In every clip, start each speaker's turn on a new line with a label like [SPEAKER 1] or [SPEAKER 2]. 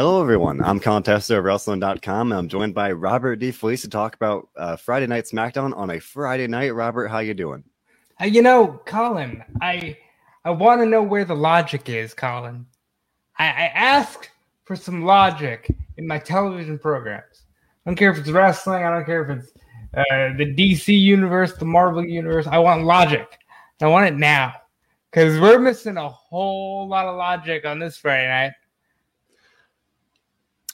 [SPEAKER 1] Hello, everyone. I'm Colin Tessier of Wrestling.com. I'm joined by Robert DeFelice to talk about uh, Friday Night SmackDown on a Friday night. Robert, how you doing?
[SPEAKER 2] Uh, you know, Colin, I I want to know where the logic is, Colin. I, I ask for some logic in my television programs. I don't care if it's wrestling. I don't care if it's uh, the DC universe, the Marvel universe. I want logic. I want it now because we're missing a whole lot of logic on this Friday night.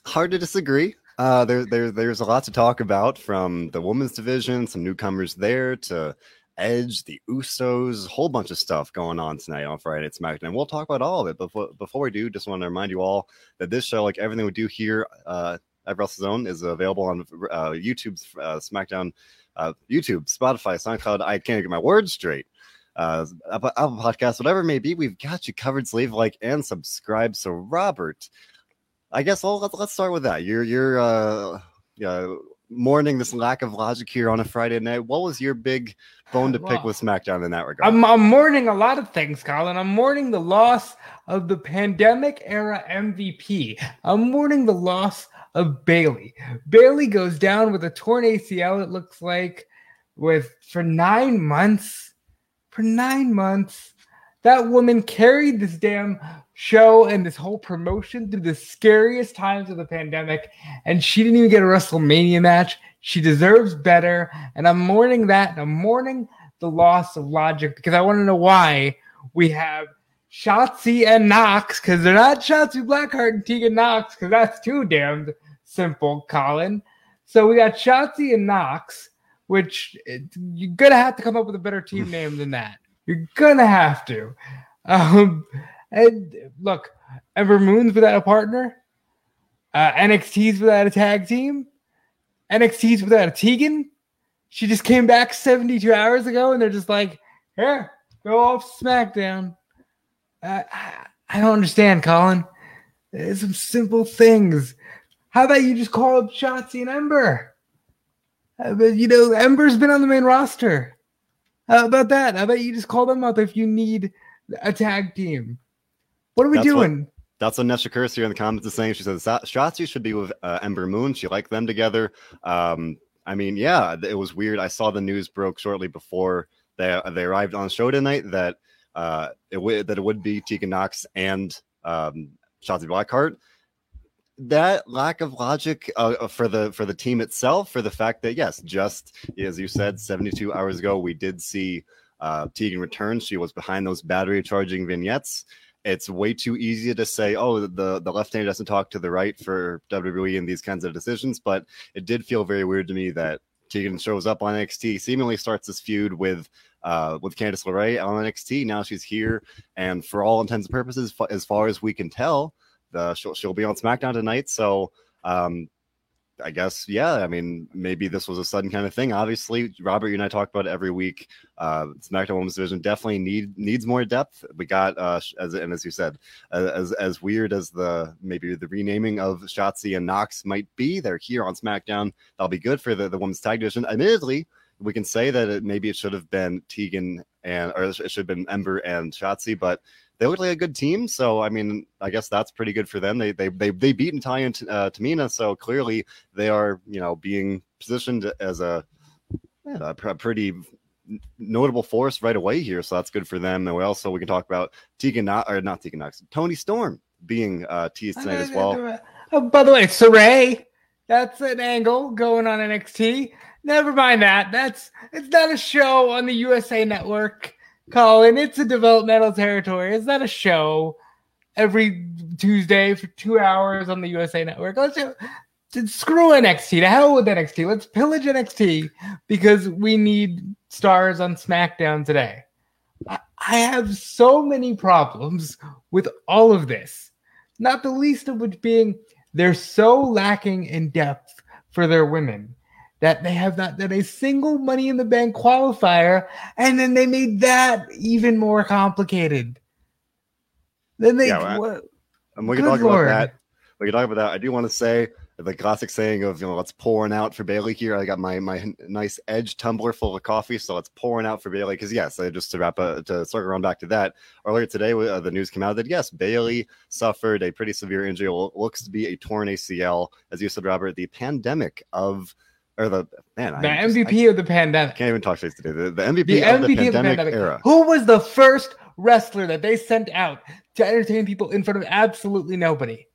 [SPEAKER 1] Hard to disagree. Uh, there, there, there's a lot to talk about from the women's division, some newcomers there to Edge, the Usos, a whole bunch of stuff going on tonight on Friday at SmackDown. We'll talk about all of it. But before, before we do, just want to remind you all that this show, like everything we do here uh, at WrestleZone, is available on uh, YouTube's uh, SmackDown, uh, YouTube, Spotify, SoundCloud. I can't get my words straight. Uh, Apple Podcast, whatever it may be, we've got you covered. Slave like and subscribe. So, Robert, I guess well, let's, let's start with that. You're you're uh, yeah mourning this lack of logic here on a Friday night. What was your big bone to pick with SmackDown in that regard?
[SPEAKER 2] I'm, I'm mourning a lot of things, Colin. I'm mourning the loss of the pandemic era MVP. I'm mourning the loss of Bayley. Bayley goes down with a torn ACL, it looks like, with for nine months. For nine months. That woman carried this damn show and this whole promotion through the scariest times of the pandemic, and she didn't even get a WrestleMania match. She deserves better, and I'm mourning that, and I'm mourning the loss of logic because I want to know why we have Shotzi and Nox because they're not Shotzi Blackheart and Tegan Nox because that's too damned simple, Colin. So we got Shotzi and Nox, which you're gonna have to come up with a better team name than that. You're gonna have to. Um, and look, Ember Moon's without a partner. Uh, NXT's without a tag team. NXT's without a Tegan. She just came back 72 hours ago, and they're just like, here, go off SmackDown. Uh, I don't understand, Colin. There's some simple things. How about you just call up Shotzi and Ember? But you know, Ember's been on the main roster. How about that? How about you just call them up if you need a tag team? What are we
[SPEAKER 1] That's
[SPEAKER 2] doing?
[SPEAKER 1] What, that's what Nesha Curse here in the comments is saying. She says Shotzi should be with uh, Ember Moon. She liked them together. Um, I mean, yeah, it was weird. I saw the news broke shortly before they they arrived on show tonight that uh, it would that it would be Tegan Nox and um, Shotzi Blackheart. That lack of logic uh, for the for the team itself, for the fact that yes, just as you said, seventy two hours ago, we did see uh, Tegan return. She was behind those battery charging vignettes it's way too easy to say, oh, the the left hand doesn't talk to the right for WWE and these kinds of decisions. But it did feel very weird to me that Tegan shows up on NXT, seemingly starts this feud with uh, with Candice LeRae on NXT. Now she's here, and for all intents and purposes, as far as we can tell, the she'll, she'll be on SmackDown tonight. So um, I guess, yeah. I mean, maybe this was a sudden kind of thing. Obviously, Robert, you and I talk about it every week. Uh, SmackDown Women's Division definitely need needs more depth. We got, uh, as and as you said, as as weird as the maybe the renaming of Shotzi and Nox might be, they're here on SmackDown. That'll be good for the the women's tag division. Admittedly, we can say that it, maybe it should have been Tegan and or it should have been Ember and Shotzi, but they look like a good team. So I mean, I guess that's pretty good for them. They they they they beat Natalya and uh, Tamina, so clearly they are you know being positioned as a, a pretty notable force right away here. So that's good for them. And we also we can talk about Tegan not or not Tegan Nox, Toni Storm being uh, teased tonight as well.
[SPEAKER 2] Oh, by the way, Sarray, that's an angle going on NXT. Never mind that. That's it's not a show on the USA Network. Colin, it's a developmental territory. It's not a show every Tuesday for two hours on the USA Network. Let's do, screw NXT. To hell with NXT. Let's pillage NXT because we need stars on SmackDown today. I, I have so many problems with all of this, not the least of which being they're so lacking in depth for their women that they have not done a single money in the bank qualifier, and then they made that even more complicated. Then they
[SPEAKER 1] yeah, well, and we can talk Lord. about that. We can talk about that. I do want to say the classic saying of you know let's pouring out for Bayley here. I got my my nice edge tumbler full of coffee, so let's pouring out for Bayley. because yes, just to wrap up to circle around back to that earlier today, uh, the news came out that yes, Bayley suffered a pretty severe injury. Looks to be a torn ACL, as you said, Robert. The pandemic of or the man,
[SPEAKER 2] the I MVP just, of the pandemic.
[SPEAKER 1] Can't even talk face today. The, the MVP, the of, MVP the pandemic of the pandemic era.
[SPEAKER 2] Who was the first wrestler that they sent out to entertain people in front of absolutely nobody?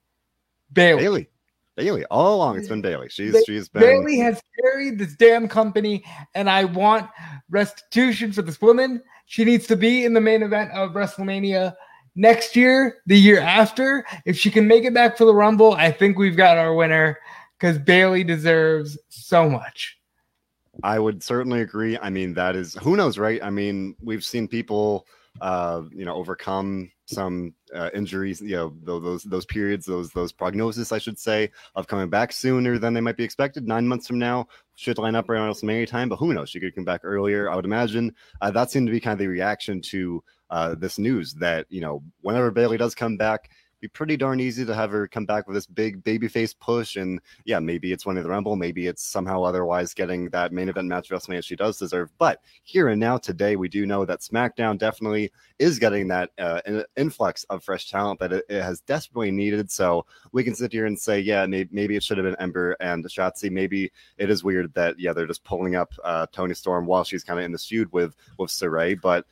[SPEAKER 2] Bayley.
[SPEAKER 1] Bailey. Bayley. All along, it's been Bayley. She's ba- she's been
[SPEAKER 2] Bayley has carried this damn company, and I want restitution for this woman. She needs to be in the main event of WrestleMania next year, the year after. If she can make it back for the Rumble, I think we've got our winner because Bayley deserves so much.
[SPEAKER 1] I would certainly agree. I mean, that is who knows, right? I mean, we've seen people uh, you know, overcome some uh, injuries, you know, those those periods, those those prognosis, I should say, of coming back sooner than they might be expected. Nine months from now should line up around WrestleMania time, but who knows? She could come back earlier. I would imagine uh, that seemed to be kind of the reaction to uh, this news that you know, whenever Bayley does come back, be pretty darn easy to have her come back with this big babyface push. And yeah, maybe it's winning the Rumble, maybe it's somehow otherwise getting that main event match WrestleMania she does deserve. But here and now, today, we do know that SmackDown definitely is getting that uh, influx of fresh talent that it, it, has desperately needed. So we can sit here and say, yeah, maybe, maybe it should have been Ember and Shotzi. Maybe it is weird that yeah, they're just pulling up uh, Toni Storm while she's kind of in the feud with with Sarray, but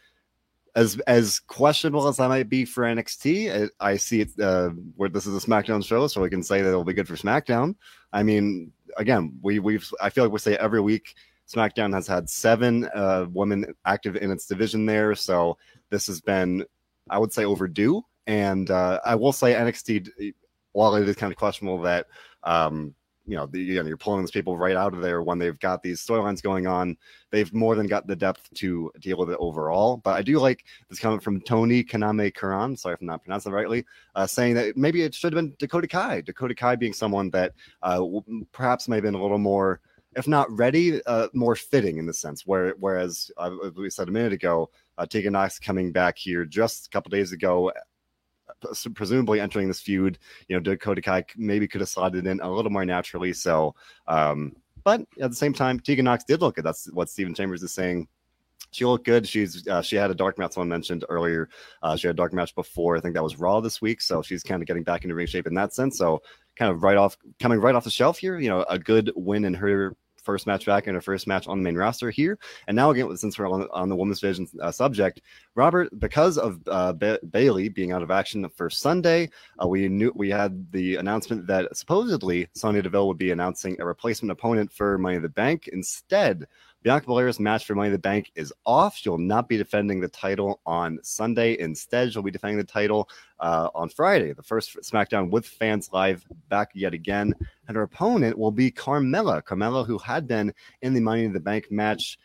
[SPEAKER 1] as as questionable as I might be for NXT, I, I see it uh, where this is a SmackDown show, so we can say that it'll be good for SmackDown. I mean, again, we we've I feel like we say every week SmackDown has had seven uh, women active in its division there, so this has been, I would say, overdue. And uh, I will say NXT, while it is kind of questionable that um, you know, the, you're pulling these people right out of there when they've got these storylines going on. They've more than got the depth to deal with it overall. But I do like this comment from Tony Kaname Karan. Sorry if I'm not pronouncing it rightly, uh, saying that maybe it should have been Dakota Kai. Dakota Kai being someone that uh, perhaps may have been a little more, if not ready, uh, more fitting in the sense. Where whereas uh, we said a minute ago, uh, Tegan Nox coming back here just a couple days ago presumably entering this feud, you know, Dakota Kai maybe could have slotted in a little more naturally. So, um, but at the same time, Tegan Nox did look good. That's what Stephen Chambers is saying. She looked good. She's uh, she had a dark match. Someone mentioned earlier. Uh, she had a dark match before. I think that was Raw this week. So she's kind of getting back into ring shape in that sense. So kind of right off coming right off the shelf here. You know, a good win in her first match back in her first match on the main roster here. And now again, since we're on, on the women's division uh, subject, Robert, because of uh, ba- Bayley being out of action for Sunday, uh, we knew we had the announcement that supposedly Sonya Deville would be announcing a replacement opponent for Money in the Bank. Instead, Bianca Belair's match for Money in the Bank is off. She'll not be defending the title on Sunday. Instead, she'll be defending the title uh, on Friday, the first SmackDown with fans live back yet again. And her opponent will be Carmella. Carmella, who had been in the Money in the Bank match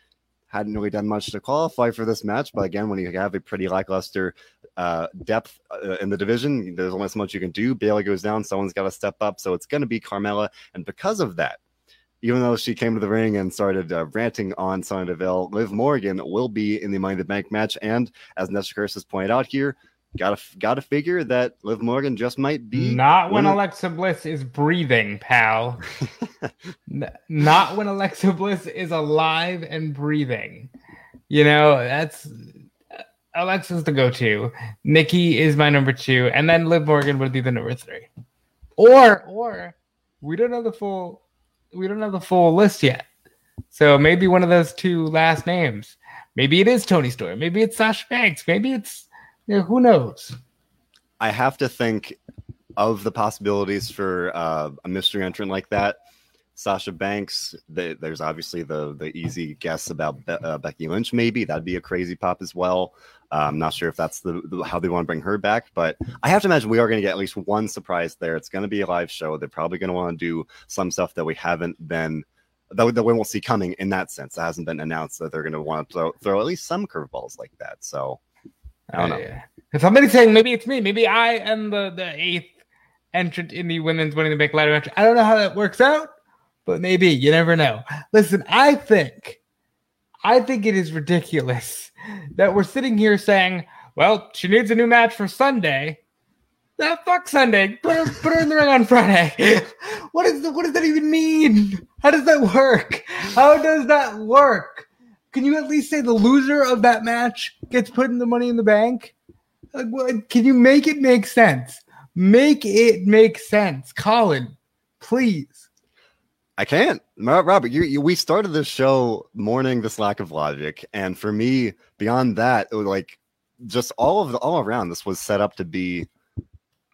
[SPEAKER 1] hadn't really done much to qualify for this match. But again, when you have a pretty lackluster uh, depth uh, in the division, there's only so much you can do. Bayley goes down, someone's got to step up. So it's going to be Carmella. And because of that, even though she came to the ring and started uh, ranting on Sonya Deville, Liv Morgan will be in the Money in the Bank match. And as Nestor Curse has pointed out here, gotta gotta figure that Liv Morgan just might be
[SPEAKER 2] not when Alexa Bliss is breathing, pal. Not when Alexa Bliss is alive and breathing. You know that's uh, Alexa's the go-to. Nikki is my number two, and then Liv Morgan would be the number three. Or or we don't know the full we don't have the full list yet. So maybe one of those two last names. Maybe it is Toni Storm. Maybe it's Sasha Banks. Maybe it's you know, who knows.
[SPEAKER 1] I have to think of the possibilities for uh, a mystery entrant like that. Sasha Banks. The, there's obviously the the easy guess about Be- uh, Becky Lynch. Maybe that'd be a crazy pop as well. Uh, I'm not sure if that's the, the, how they want to bring her back, but I have to imagine we are going to get at least one surprise there. It's going to be a live show. They're probably going to want to do some stuff that we haven't been that, that we won't see coming in that sense. It hasn't been announced that they're going to want to throw, throw at least some curveballs like that. So I don't know.
[SPEAKER 2] If somebody's saying maybe it's me, maybe I am the the eighth entrant in the women's winning the big ladder match. I don't know how that works out but maybe you never know. Listen, I think, I think it is ridiculous that we're sitting here saying, well, she needs a new match for Sunday. That fuck Sunday. Put her, put her in the ring on Friday. What is the, what does that even mean? How does that work? How does that work? Can you at least say the loser of that match gets put in the money in the bank? Like, what, can you make it make sense? Make it make sense, Colin. Please.
[SPEAKER 1] I can't, Robert. You, you, we started this show mourning this lack of logic, and for me, beyond that, it was like just all of the all around. This was set up to be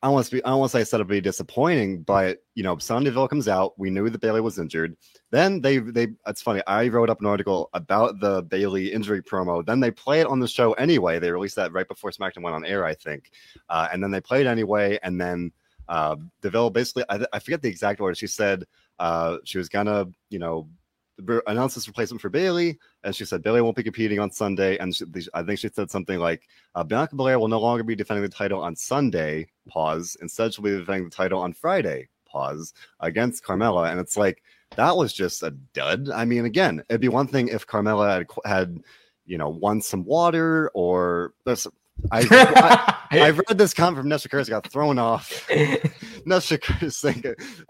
[SPEAKER 1] I want to be, I don't want to say set up to be disappointing, but you know, Sonya Deville comes out. We knew that Bayley was injured. Then they they it's funny. I wrote up an article about the Bayley injury promo. Then they play it on the show anyway. They released that right before SmackDown went on air, I think. Uh, and then they played anyway. And then uh, Deville basically, I, I forget the exact order. She said uh, she was gonna, you know, announced this replacement for Bayley, and she said Bayley won't be competing on Sunday. And she, I think she said something like uh, Bianca Belair will no longer be defending the title on Sunday. Pause. Instead, she'll be defending the title on Friday. Pause against Carmella, and it's like that was just a dud. I mean, again, it'd be one thing if Carmella had, had you know, won some water or I, I, have read this comment from Nestor Curtis got thrown off. Nestor Curtis saying,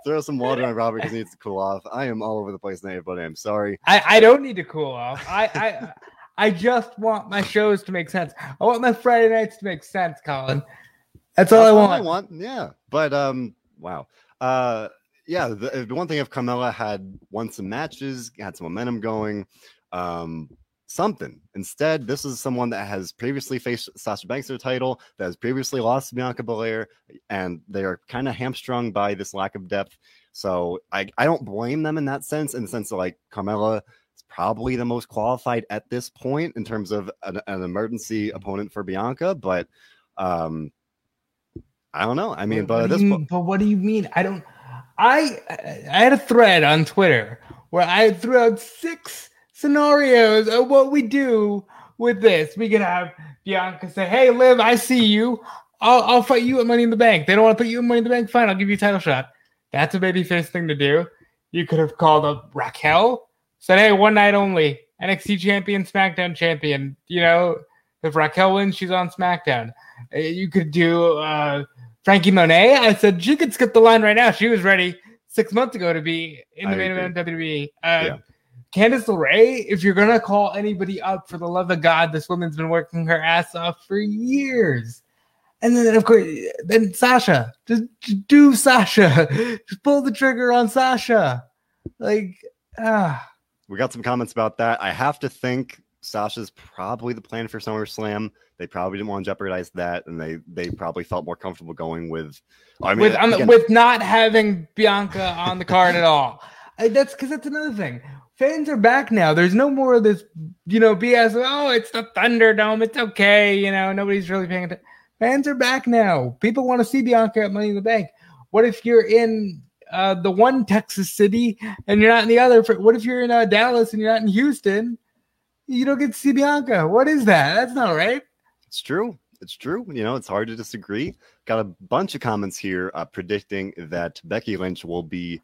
[SPEAKER 1] throw some water on Robert because he needs to cool off. I am all over the place now, but I'm sorry.
[SPEAKER 2] I, I don't need to cool off. I, I I just want my shows to make sense. I want my Friday nights to make sense, Colin. That's all That's I want. All I want.
[SPEAKER 1] Yeah. But um, wow. Uh yeah, the, the one thing if Carmella had won some matches, had some momentum going, um, something. Instead, this is someone that has previously faced Sasha Banks their title, that has previously lost to Bianca Belair, and they are kind of hamstrung by this lack of depth. So I, I don't blame them in that sense, in the sense of like Carmella is probably the most qualified at this point in terms of an, an emergency opponent for Bianca, but um I don't know. I mean, but
[SPEAKER 2] this mean, but what do you mean? I don't I I had a thread on Twitter where I threw out six scenarios of what we do with this. We could have Bianca say, "Hey, Liv, I see you. I'll, I'll fight you at Money in the Bank. They don't want to put you in Money in the Bank. Fine, I'll give you a title shot." That's a babyface thing to do. You could have called up Raquel, said, "Hey, one night only, NXT champion, SmackDown champion. You know, if Raquel wins, she's on SmackDown." Uh, you could do uh, Franky Monet. I said she could skip the line right now. She was ready six months ago to be in the I main event of WWE. Uh, yeah. Candice LeRae, if you're gonna call anybody up for the love of God, this woman's been working her ass off for years. And then of course, then Sasha, just, just do Sasha, just pull the trigger on Sasha. Like, ah.
[SPEAKER 1] We got some comments about that. I have to think Sasha's probably the plan for SummerSlam. They probably didn't want to jeopardize that, and they they probably felt more comfortable going with.
[SPEAKER 2] I mean, with, again, with not having Bianca on the card at all. That's because that's another thing fans are back now. There's no more of this, you know, BS. Oh, it's the Thunderdome. It's okay. You know, nobody's really paying attention. Fans are back now. People want to see Bianca at Money in the Bank. What if you're in uh, the one Texas city and you're not in the other? What if you're in uh, Dallas and you're not in Houston? You don't get to see Bianca. What is that? That's not right.
[SPEAKER 1] It's true. It's true. You know, it's hard to disagree. Got a bunch of comments here uh, predicting that Becky Lynch will be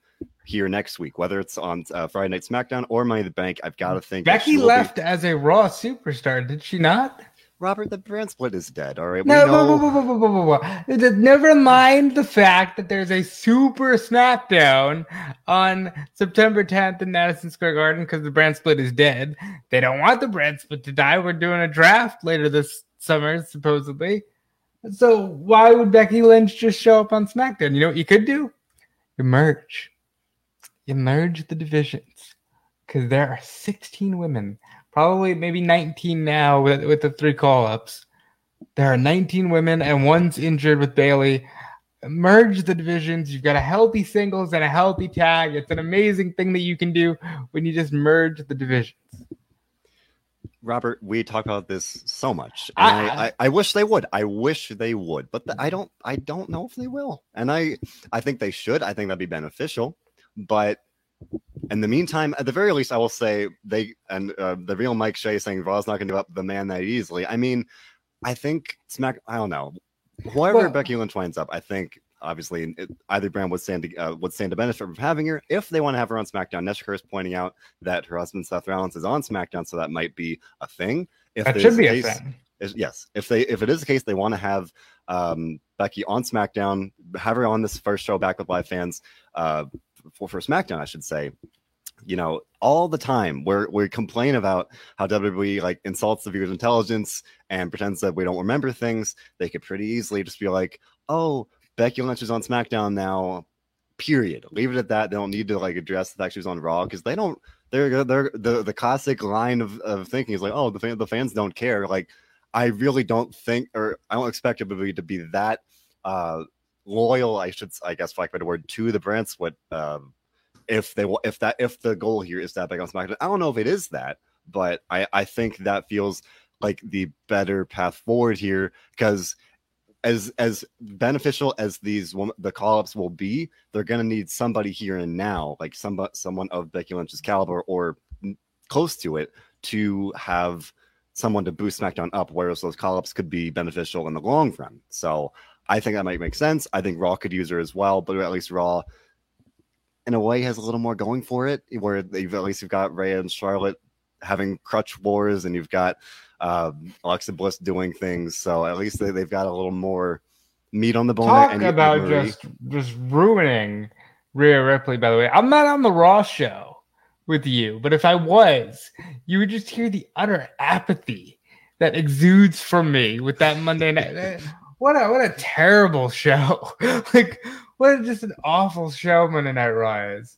[SPEAKER 1] here next week, whether it's on uh, Friday Night SmackDown or Money in the Bank. I've got to think
[SPEAKER 2] Becky left be... as a Raw superstar, did she not?
[SPEAKER 1] Robert, the brand split is dead. All right.
[SPEAKER 2] No, know... whoa, whoa, whoa, never mind the fact that there's a super SmackDown on September 10th in Madison Square Garden because the brand split is dead. They don't want the brand split to die. We're doing a draft later this summer, supposedly. So why would Becky Lynch just show up on SmackDown? You know what you could do? You merge you merge the divisions because there are 16 women, probably maybe 19 now with, with the three call ups. There are 19 women and one's injured with Bayley. Merge the divisions. You've got a healthy singles and a healthy tag. It's an amazing thing that you can do when you just merge the divisions.
[SPEAKER 1] Robert, we talk about this so much, and I, I, I, wish they would. I wish they would, but the, I don't. I don't know if they will, and I, I think they should. I think that'd be beneficial. But in the meantime, at the very least, I will say they and uh, the real Mike Shea saying Raw's not going to give up the man that easily. I mean, I think Smack. I don't know. Whoever well, Becky Lynch winds up, I think obviously it, either brand would stand to, uh, would stand to benefit from having her if they want to have her on SmackDown. Nestor is pointing out that her husband Seth Rollins is on SmackDown, so that might be a thing.
[SPEAKER 2] If that should be a, case, thing.
[SPEAKER 1] Is, yes, if they if it is the case, they want to have um, Becky on SmackDown, have her on this first show back with live fans. Uh, for, for SmackDown, I should say, you know, all the time we're we complain about how WWE like insults the viewer's intelligence and pretends that we don't remember things. They could pretty easily just be like, "Oh, Becky Lynch is on SmackDown now." Period. Leave it at that. They don't need to like address the fact she was on Raw because they don't. They're they're the the classic line of, of thinking is like, "Oh, the fan, the fans don't care." Like, I really don't think, or I don't expect WWE to be that uh loyal. I should, I guess, for lack a better word, to the brand split. Um, if they will, if that if the goal here is that Becky on SmackDown, I don't know if it is that, but I I think that feels like the better path forward here because as as beneficial as these the call ups will be, they're gonna need somebody here and now, like some someone of Becky Lynch's caliber or close to it, to have someone to boost SmackDown up, whereas those call ups could be beneficial in the long run. So I think that might make sense. I think Raw could use her as well, but at least Raw in a way has a little more going for it where they've at least you've got Rhea and Charlotte having crutch wars and you've got um, Alexa Bliss doing things. So at least they, have got a little more meat on the bone.
[SPEAKER 2] Talk about just just ruining Rhea Ripley. By the way, I'm not on the Raw show with you, but if I was, you would just hear the utter apathy that exudes from me with that Monday night. what a what a terrible show! like what just an awful show Monday Night Raw is.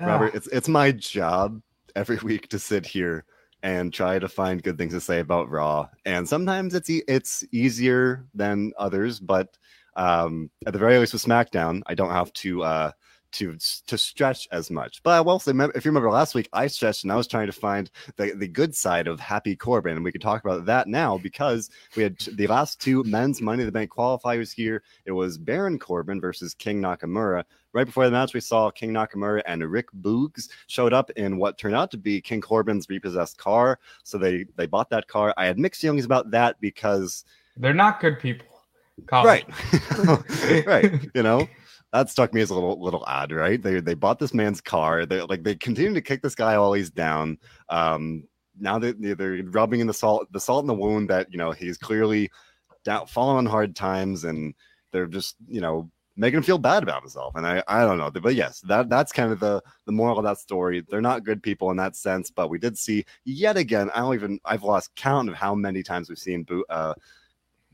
[SPEAKER 1] Robert, ah. it's it's my job every week to sit here and try to find good things to say about Raw, and sometimes it's e- it's easier than others, but um, at the very least with SmackDown, I don't have to uh, to to stretch as much. But I will say, if you remember last week, I stretched and I was trying to find the, the good side of Happy Corbin, and we can talk about that now because we had the last two men's Money in the Bank qualifiers here. It was Baron Corbin versus King Nakamura. Right before the match, we saw King Nakamura and Rick Boogs showed up in what turned out to be King Corbin's repossessed car. So they they bought that car. I had mixed feelings about that because
[SPEAKER 2] they're not good people.
[SPEAKER 1] Colin. Right, right. You know, that struck me as a little little odd, right? They they bought this man's car. They like they continue to kick this guy while he's down. Um, now they they're rubbing in the salt the salt in the wound that you know he's clearly down falling on hard times, and they're just you know making him feel bad about himself. And I I don't know, but yes, that that's kind of the the moral of that story. They're not good people in that sense, but we did see yet again. I don't even I've lost count of how many times we've seen. Uh,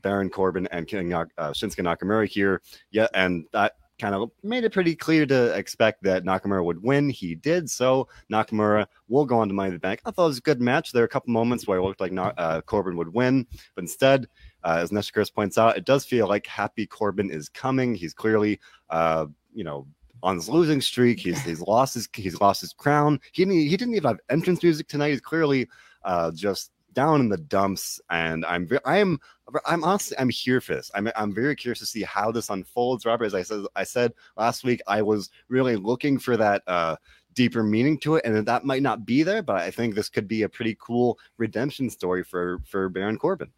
[SPEAKER 1] Baron Corbin and King, uh, Shinsuke Nakamura here. Yeah, and that kind of made it pretty clear to expect that Nakamura would win. He did. So Nakamura will go on to Money in the Bank. I thought it was a good match. There are a couple moments where it looked like uh, Corbin would win, but instead, uh, as Nestor Chris points out, it does feel like Happy Corbin is coming. He's clearly, uh, you know, on his losing streak. He's he's lost his he's lost his crown. He didn't he didn't even have entrance music tonight. He's clearly uh, just down in the dumps, and I'm I am I'm honestly I'm here for this. I'm I'm very curious to see how this unfolds, Robert. As I said I said last week, I was really looking for that uh, deeper meaning to it, and that might not be there, but I think this could be a pretty cool redemption story for for Baron Corbin.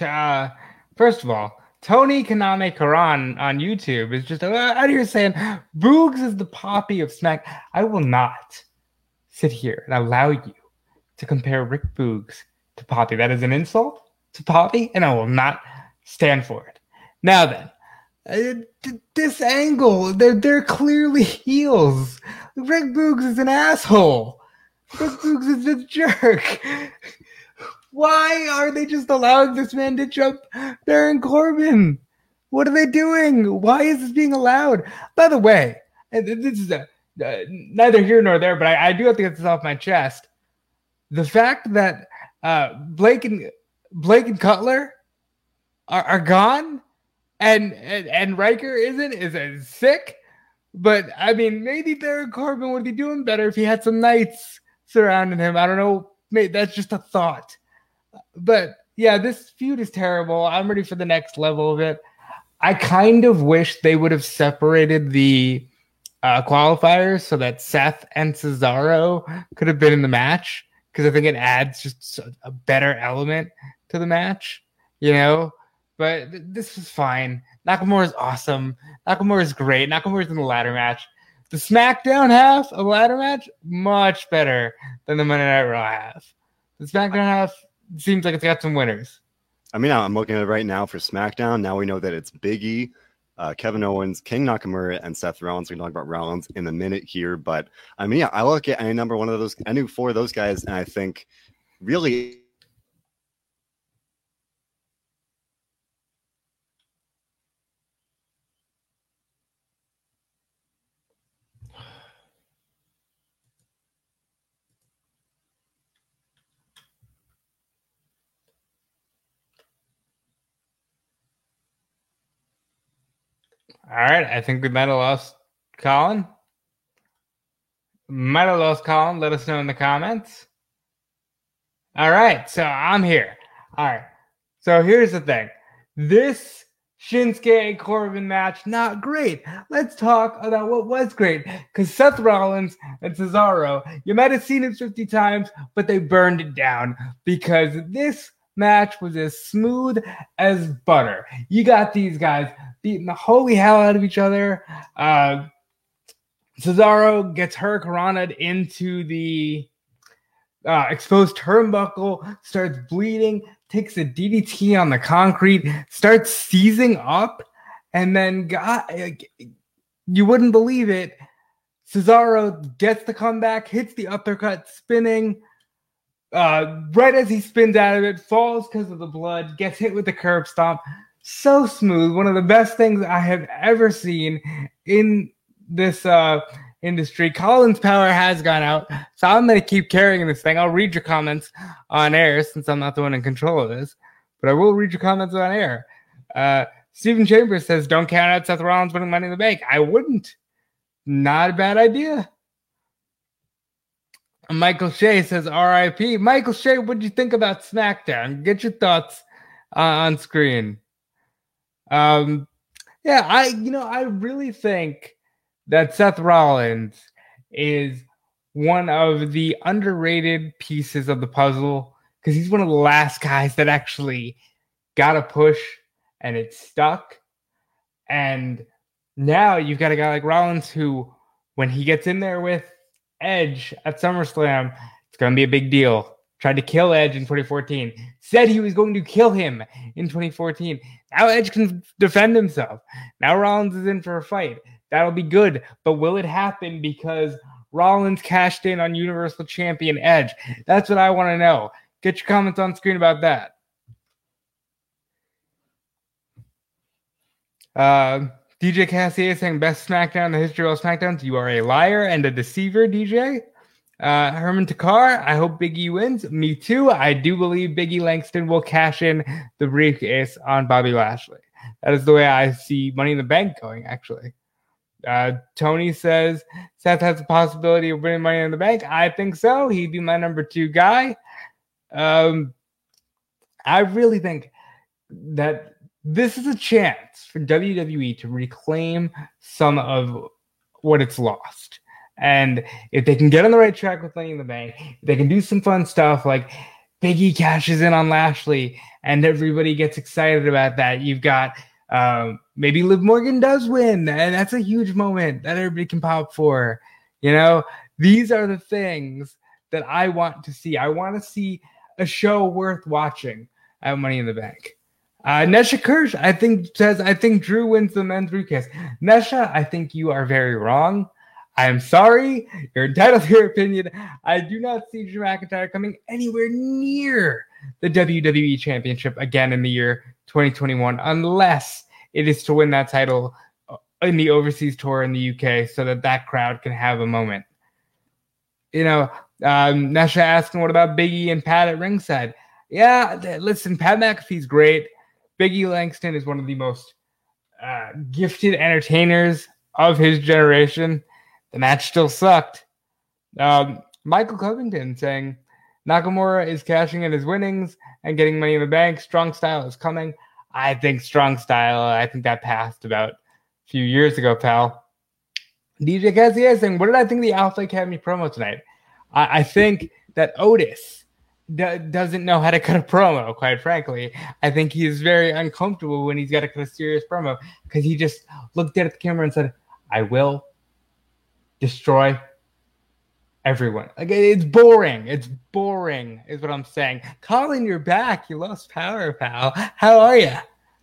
[SPEAKER 2] Uh, first of all, Tony Kaname Karan on YouTube is just uh, out here saying Boogs is the poppy of Smack. I will not sit here and allow you to compare Rick Boogs to Poppy. That is an insult to Poppy, and I will not stand for it. Now then, uh, this angle, they're, they're clearly heels. Rick Boogs is an asshole. Rick Boogs is a jerk. Why are they just allowing this man to jump Baron Corbin? What are they doing? Why is this being allowed? By the way, this is a, uh, neither here nor there, but I, I do have to get this off my chest. The fact that uh, Blake and Blake and Cutler are, are gone, and, and and Ryker isn't is, is sick. But I mean, maybe Baron Corbin would be doing better if he had some knights surrounding him. I don't know. Maybe that's just a thought. But yeah, this feud is terrible. I'm ready for the next level of it. I kind of wish they would have separated the uh, qualifiers so that Seth and Cesaro could have been in the match because I think it adds just a better element to the match, you know. But th- this was fine. Nakamura is awesome. Nakamura is great. Nakamura is in the ladder match. The SmackDown half of ladder match much better than the Monday Night Raw half. The SmackDown half seems like it's got some winners.
[SPEAKER 1] I mean, I'm looking at it right now for SmackDown. Now we know that it's Biggie, uh, Kevin Owens, King Nakamura, and Seth Rollins. Going to talk about Rollins in a minute here, but I mean, yeah, I look at any number one of those, any four of those guys, and I think really
[SPEAKER 2] All right, I think we might have lost Colin. Might have lost Colin. Let us know in the comments. All right, so I'm here. All right, so here's the thing. This Shinsuke Corbin match, not great. Let's talk about what was great. Because Seth Rollins and Cesaro, you might have seen it 50 times, but they burned it down because this match was as smooth as butter. You got these guys beating the holy hell out of each other. Uh, Cesaro gets her Hurricanrana into the uh, exposed turnbuckle, starts bleeding, takes a DDT on the concrete, starts seizing up, and then got you wouldn't believe it. Cesaro gets the comeback, hits the uppercut, spinning. Uh, right as he spins out of it, falls because of the blood, gets hit with the curb stomp. So smooth, one of the best things I have ever seen in this uh, industry. Colin's power has gone out, so I'm going to keep carrying this thing. I'll read your comments on air since I'm not the one in control of this, but I will read your comments on air. Uh, Stephen Chambers says, "Don't count out Seth Rollins winning Money in the Bank." I wouldn't. Not a bad idea. Michael Shea says RIP. Michael Shea, what did you think about SmackDown? Get your thoughts uh, on screen. Um, yeah, I you know I really think that Seth Rollins is one of the underrated pieces of the puzzle because he's one of the last guys that actually got a push and it stuck. And now you've got a guy like Rollins who, when he gets in there with Edge at SummerSlam, it's going to be a big deal. Tried to kill Edge in 2014, said he was going to kill him in 2014. Now Edge can defend himself. Now Rollins is in for a fight. That'll be good. But will it happen because Rollins cashed in on Universal Champion Edge? That's what I want to know. Get your comments on screen about that. Uh, DJ Cassier saying best SmackDown in the history of all SmackDowns. You are a liar and a deceiver, DJ. Uh, Herman Takar, I hope Biggie wins. Me too. I do believe Biggie Langston will cash in the briefcase on Bobby Lashley. That is the way I see Money in the Bank going, actually. Uh, Tony says Seth has a possibility of winning Money in the Bank. I think so. He'd be my number two guy. Um, I really think that this is a chance for WWE to reclaim some of what it's lost. And if they can get on the right track with Money in the Bank, they can do some fun stuff like Biggie cashes in on Lashley and everybody gets excited about that. You've got um, maybe Liv Morgan does win, and that's a huge moment that everybody can pop for. You know, these are the things that I want to see. I want to see a show worth watching at Money in the Bank. Uh, Nesha Kirsch, I think, says, I think Drew wins the men's briefcase. Nesha, I think you are very wrong. I am sorry. You're entitled to your opinion. I do not see Drew McIntyre coming anywhere near the WWE Championship again in the year 2021 unless it is to win that title uh, in the overseas tour in the UK so that that crowd can have a moment. You know, um, Nesha asking, what about Biggie and Pat at ringside? Yeah, listen, Pat McAfee's great. Biggie Langston is one of the most uh, gifted entertainers of his generation. The match still sucked. Um, Michael Covington saying Nakamura is cashing in his winnings and getting money in the bank. Strong style is coming. I think strong style. I think that passed about a few years ago, pal. DJ Cassier saying, "What did I think the Alpha Academy promo tonight?" I, I think that Otis d- doesn't know how to cut a promo, quite frankly. I think he's very uncomfortable when he's got to cut a serious promo because he just looked at the camera and said, I will destroy everyone. Like it's boring. It's boring, is what I'm saying. Colin, you're back. You lost power, pal. How are you?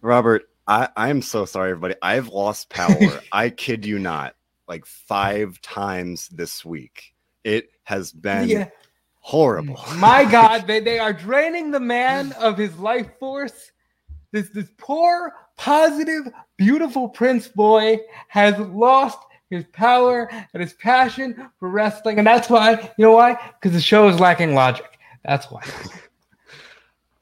[SPEAKER 1] Robert, I, I'm so sorry, everybody. I've lost power. I kid you not, like five times this week. It has been
[SPEAKER 2] Yeah.
[SPEAKER 1] Horrible.
[SPEAKER 2] My God, they, they are draining the man of his life force. This this poor, positive, beautiful Prince boy has lost his power and his passion for wrestling, and that's why you know why? Because the show is lacking logic. That's why.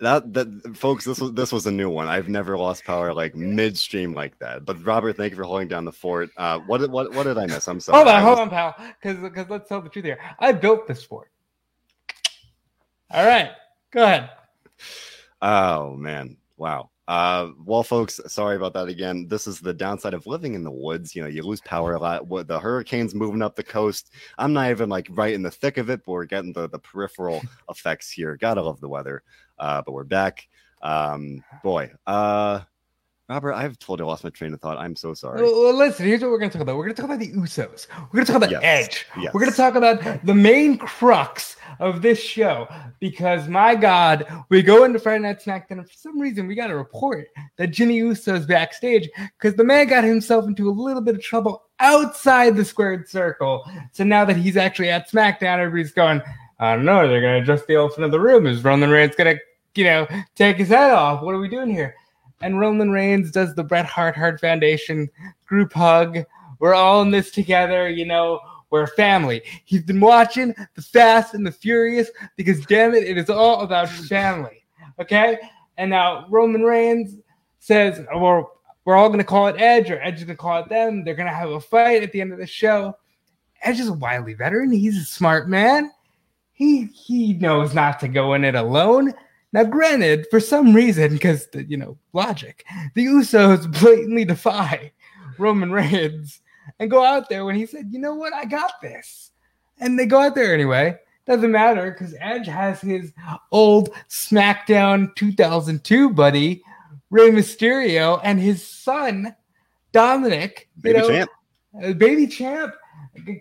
[SPEAKER 1] That that folks, this was this was a new one. I've never lost power like midstream like that. But Robert, thank you for holding down the fort. Uh, what what what did I miss? I'm sorry.
[SPEAKER 2] hold on, hold on, pal. Because because let's tell the truth here. I built this fort. All right, go ahead.
[SPEAKER 1] Oh man, wow. Uh, well, folks, sorry about that again. This is the downside of living in the woods. You know, you lose power a lot. With the hurricanes moving up the coast, I'm not even like right in the thick of it, but we're getting the the peripheral effects here. Gotta love the weather. Uh, but we're back. Um, boy, uh, Robert, I've totally lost my train of thought. I'm so sorry.
[SPEAKER 2] Well, listen, here's what we're going to talk about. We're going to talk about the Usos. We're going to talk about
[SPEAKER 1] Yes,
[SPEAKER 2] Edge.
[SPEAKER 1] yes.
[SPEAKER 2] We're going to talk about the main crux of this show because, my God, we go into Friday Night SmackDown, and for some reason, we got a report that Jimmy Uso's backstage because the man got himself into a little bit of trouble outside the squared circle. So now that he's actually at SmackDown, everybody's going, I don't know, they're going to adjust the elephant in the room. Is Roman Reigns going to, you know, take his head off? What are we doing here? And Roman Reigns does the Bret Hart Heart Foundation group hug. We're all in this together, you know. We're family. He's been watching The Fast and the Furious because, damn it, it is all about family. Okay? And now Roman Reigns says, oh, we're, we're all going to call it Edge, or Edge is going to call it them. They're going to have a fight at the end of the show. Edge is a wily veteran. He's a smart man. He he knows not to go in it alone. Now, granted, for some reason, because you know logic, the Usos blatantly defy Roman Reigns and go out there when he said, "You know what? I got this," and they go out there anyway. Doesn't matter because Edge has his old SmackDown 2002 buddy Rey Mysterio and his son Dominic, you
[SPEAKER 1] Baby
[SPEAKER 2] know,
[SPEAKER 1] champ.
[SPEAKER 2] uh, baby champ,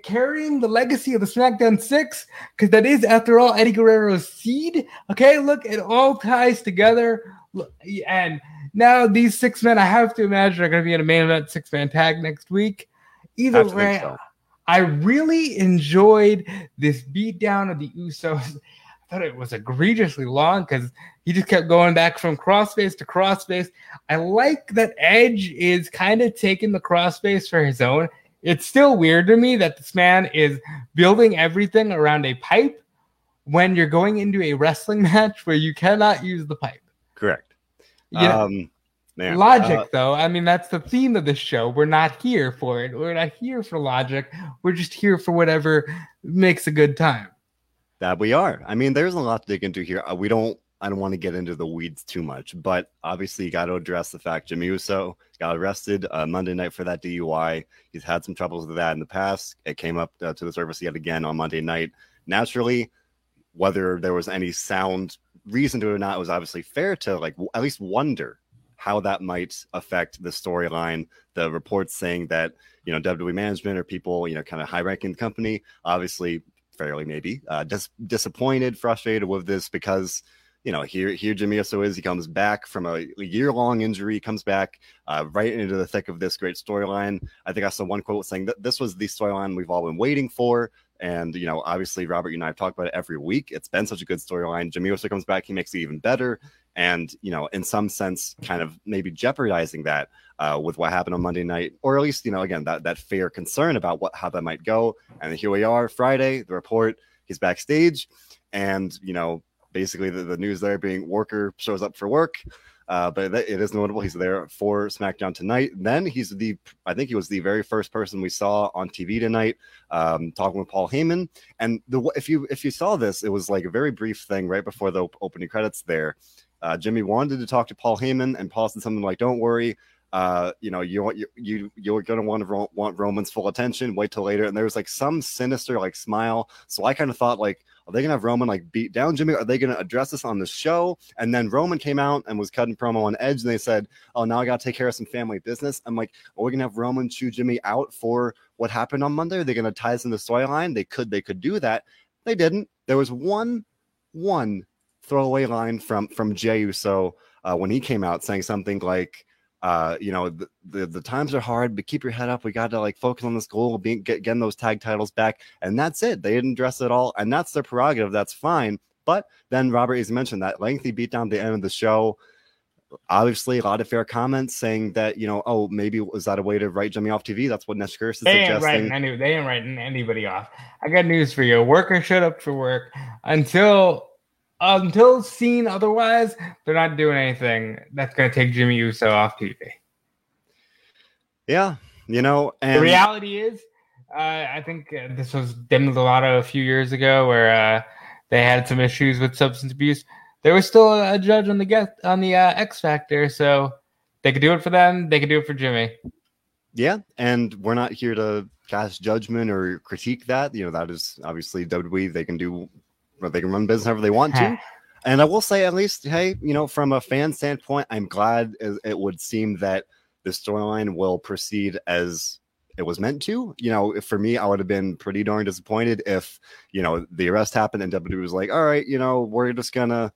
[SPEAKER 2] carrying the legacy of the SmackDown Six, because that is, after all, Eddie Guerrero's seed. Okay, look, it all ties together. And now these six men, I have to imagine, are going to be in a main event six man tag next week. Either way,
[SPEAKER 1] so.
[SPEAKER 2] I really enjoyed this beatdown of the Usos. I thought it was egregiously long because he just kept going back from crossface to crossface. I like that Edge is kind of taking the crossface for his own. It's still weird to me that this man is building everything around a pipe when you're going into a wrestling match where you cannot use the pipe.
[SPEAKER 1] Correct.
[SPEAKER 2] Know,
[SPEAKER 1] um, man,
[SPEAKER 2] logic,
[SPEAKER 1] uh,
[SPEAKER 2] though. I mean, that's the theme of this show. We're not here for it. We're not here for logic. We're just here for whatever makes a good time.
[SPEAKER 1] That we are. I mean, there's a lot to dig into here. Uh, we don't. I don't want to get into the weeds too much, but obviously, you got to address the fact Jimmy Uso got arrested uh, Monday night for that DUI. He's had some troubles with that in the past. It came up uh, to the surface yet again on Monday night. Naturally, whether there was any sound reason to it or not, it was obviously fair to like w- at least wonder how that might affect the storyline. The reports saying that you know WWE management or people you know kind of high ranking company obviously fairly maybe uh, dis- disappointed, frustrated with this because you know here here Jimmy Uso is. He comes back from a year long injury, comes back uh, right into the thick of this great storyline. I think I saw one quote saying that this was the storyline we've all been waiting for. And you know, obviously, Robert, you and I have talked about it every week. It's been such a good storyline. Jimmy Uso comes back, he makes it even better, and you know, in some sense, kind of maybe jeopardizing that uh, with what happened on Monday night, or at least you know, again, that that fair concern about what how that might go. And here we are, Friday. The report: he's backstage, and you know, basically the, the news there being worker shows up for work. Uh, but it is notable he's there for SmackDown tonight. Then he's the, I think he was the very first person we saw on TV tonight, um, talking with Paul Heyman. And the if you if you saw this, it was like a very brief thing right before the opening credits. There, uh, Jimmy wanted to talk to Paul Heyman, and Paul said something like, "Don't worry, uh, you know, you you you you're gonna want to want Roman's full attention. Wait till later." And there was like some sinister like smile. So I kind of thought like, are they gonna have Roman like beat down Jimmy? Are they gonna address this on the show? And then Roman came out and was cutting promo on Edge, and they said, "Oh, now I gotta take care of some family business." I'm like, are we gonna have Roman chew Jimmy out for what happened on Monday? Are they gonna tie this in the storyline? They could they could do that. They didn't. There was one one throwaway line from from Jey Uso uh, when he came out saying something like uh, you know, the, the, the times are hard, but keep your head up. We got to like focus on this goal, being get, getting those tag titles back, and that's it. They didn't address it all, and that's their prerogative. That's fine. But then Robert, as mentioned, that lengthy beatdown at the end of the show. Obviously, a lot of fair comments saying that you know, oh, maybe was that a way to write Jimmy off TV? That's what Nesh is
[SPEAKER 2] they ain't
[SPEAKER 1] suggesting.
[SPEAKER 2] writing any, they ain't writing anybody off. I got news for you. Worker showed up for work until until seen otherwise. They're not doing anything that's going to take Jimmy Uso off TV.
[SPEAKER 1] Yeah, you know, and
[SPEAKER 2] the reality is, uh, I think uh, this was Demi Lovato a few years ago, where uh, they had some issues with substance abuse. There was still a judge on the guest on the uh, X Factor, so they could do it for them. They could do it for Jimmy.
[SPEAKER 1] Yeah, and we're not here to cast judgment or critique that. You know, that is obviously WWE. They can do, they can run business however they want to. and I will say, at least, hey, you know, from a fan standpoint, I'm glad it would seem that the storyline will proceed as it was meant to. You know, for me, I would have been pretty darn disappointed if, you know, the arrest happened and WWE was like, all right, you know, we're just gonna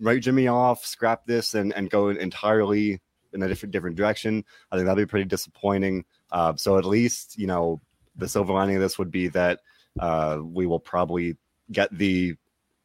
[SPEAKER 1] write Jimmy off, scrap this, and and go entirely in a different different direction. I think that'd be pretty disappointing. Uh, so at least, you know, the silver lining of this would be that uh, we will probably get the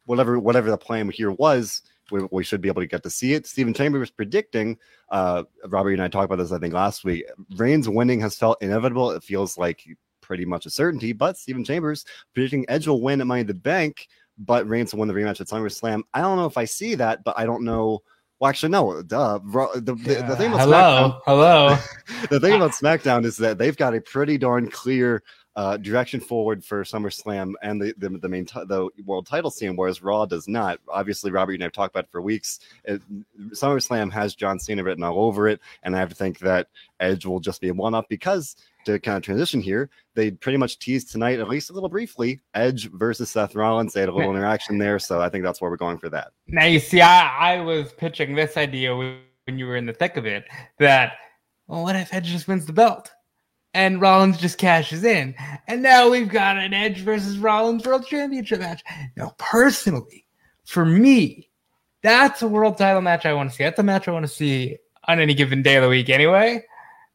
[SPEAKER 1] whatever whatever the plan here was we, we, should be able to get to see it. Stephen Chambers was predicting, uh, Robert and I talked about this, I think, last week. Reigns winning has felt inevitable. It feels like pretty much a certainty, but Stephen Chambers predicting Edge will win at Money in the Bank, but Reigns will win the rematch at SummerSlam. I don't know if I see that, but I don't know. Well, actually, no. Duh. The, the, the thing about
[SPEAKER 2] hello,
[SPEAKER 1] SmackDown,
[SPEAKER 2] hello.
[SPEAKER 1] the thing about SmackDown is that they've got a pretty darn clear uh, direction forward for SummerSlam and the the, the main t- the world title scene, whereas Raw does not. Obviously, Robert you and I've talked about it for weeks. It, SummerSlam has John Cena written all over it, and I have to think that Edge will just be a one up because to kind of transition here, they pretty much teased tonight, at least a little briefly, Edge versus Seth Rollins. They had a little interaction there, so I think that's where we're going for that.
[SPEAKER 2] Now you see, I, I was pitching this idea when you were in the thick of it that well, what if Edge just wins the belt? And Rollins just cashes in. And now we've got an Edge versus Rollins World Championship match. Now, personally, for me, that's a world title match I want to see. That's a match I want to see on any given day of the week anyway.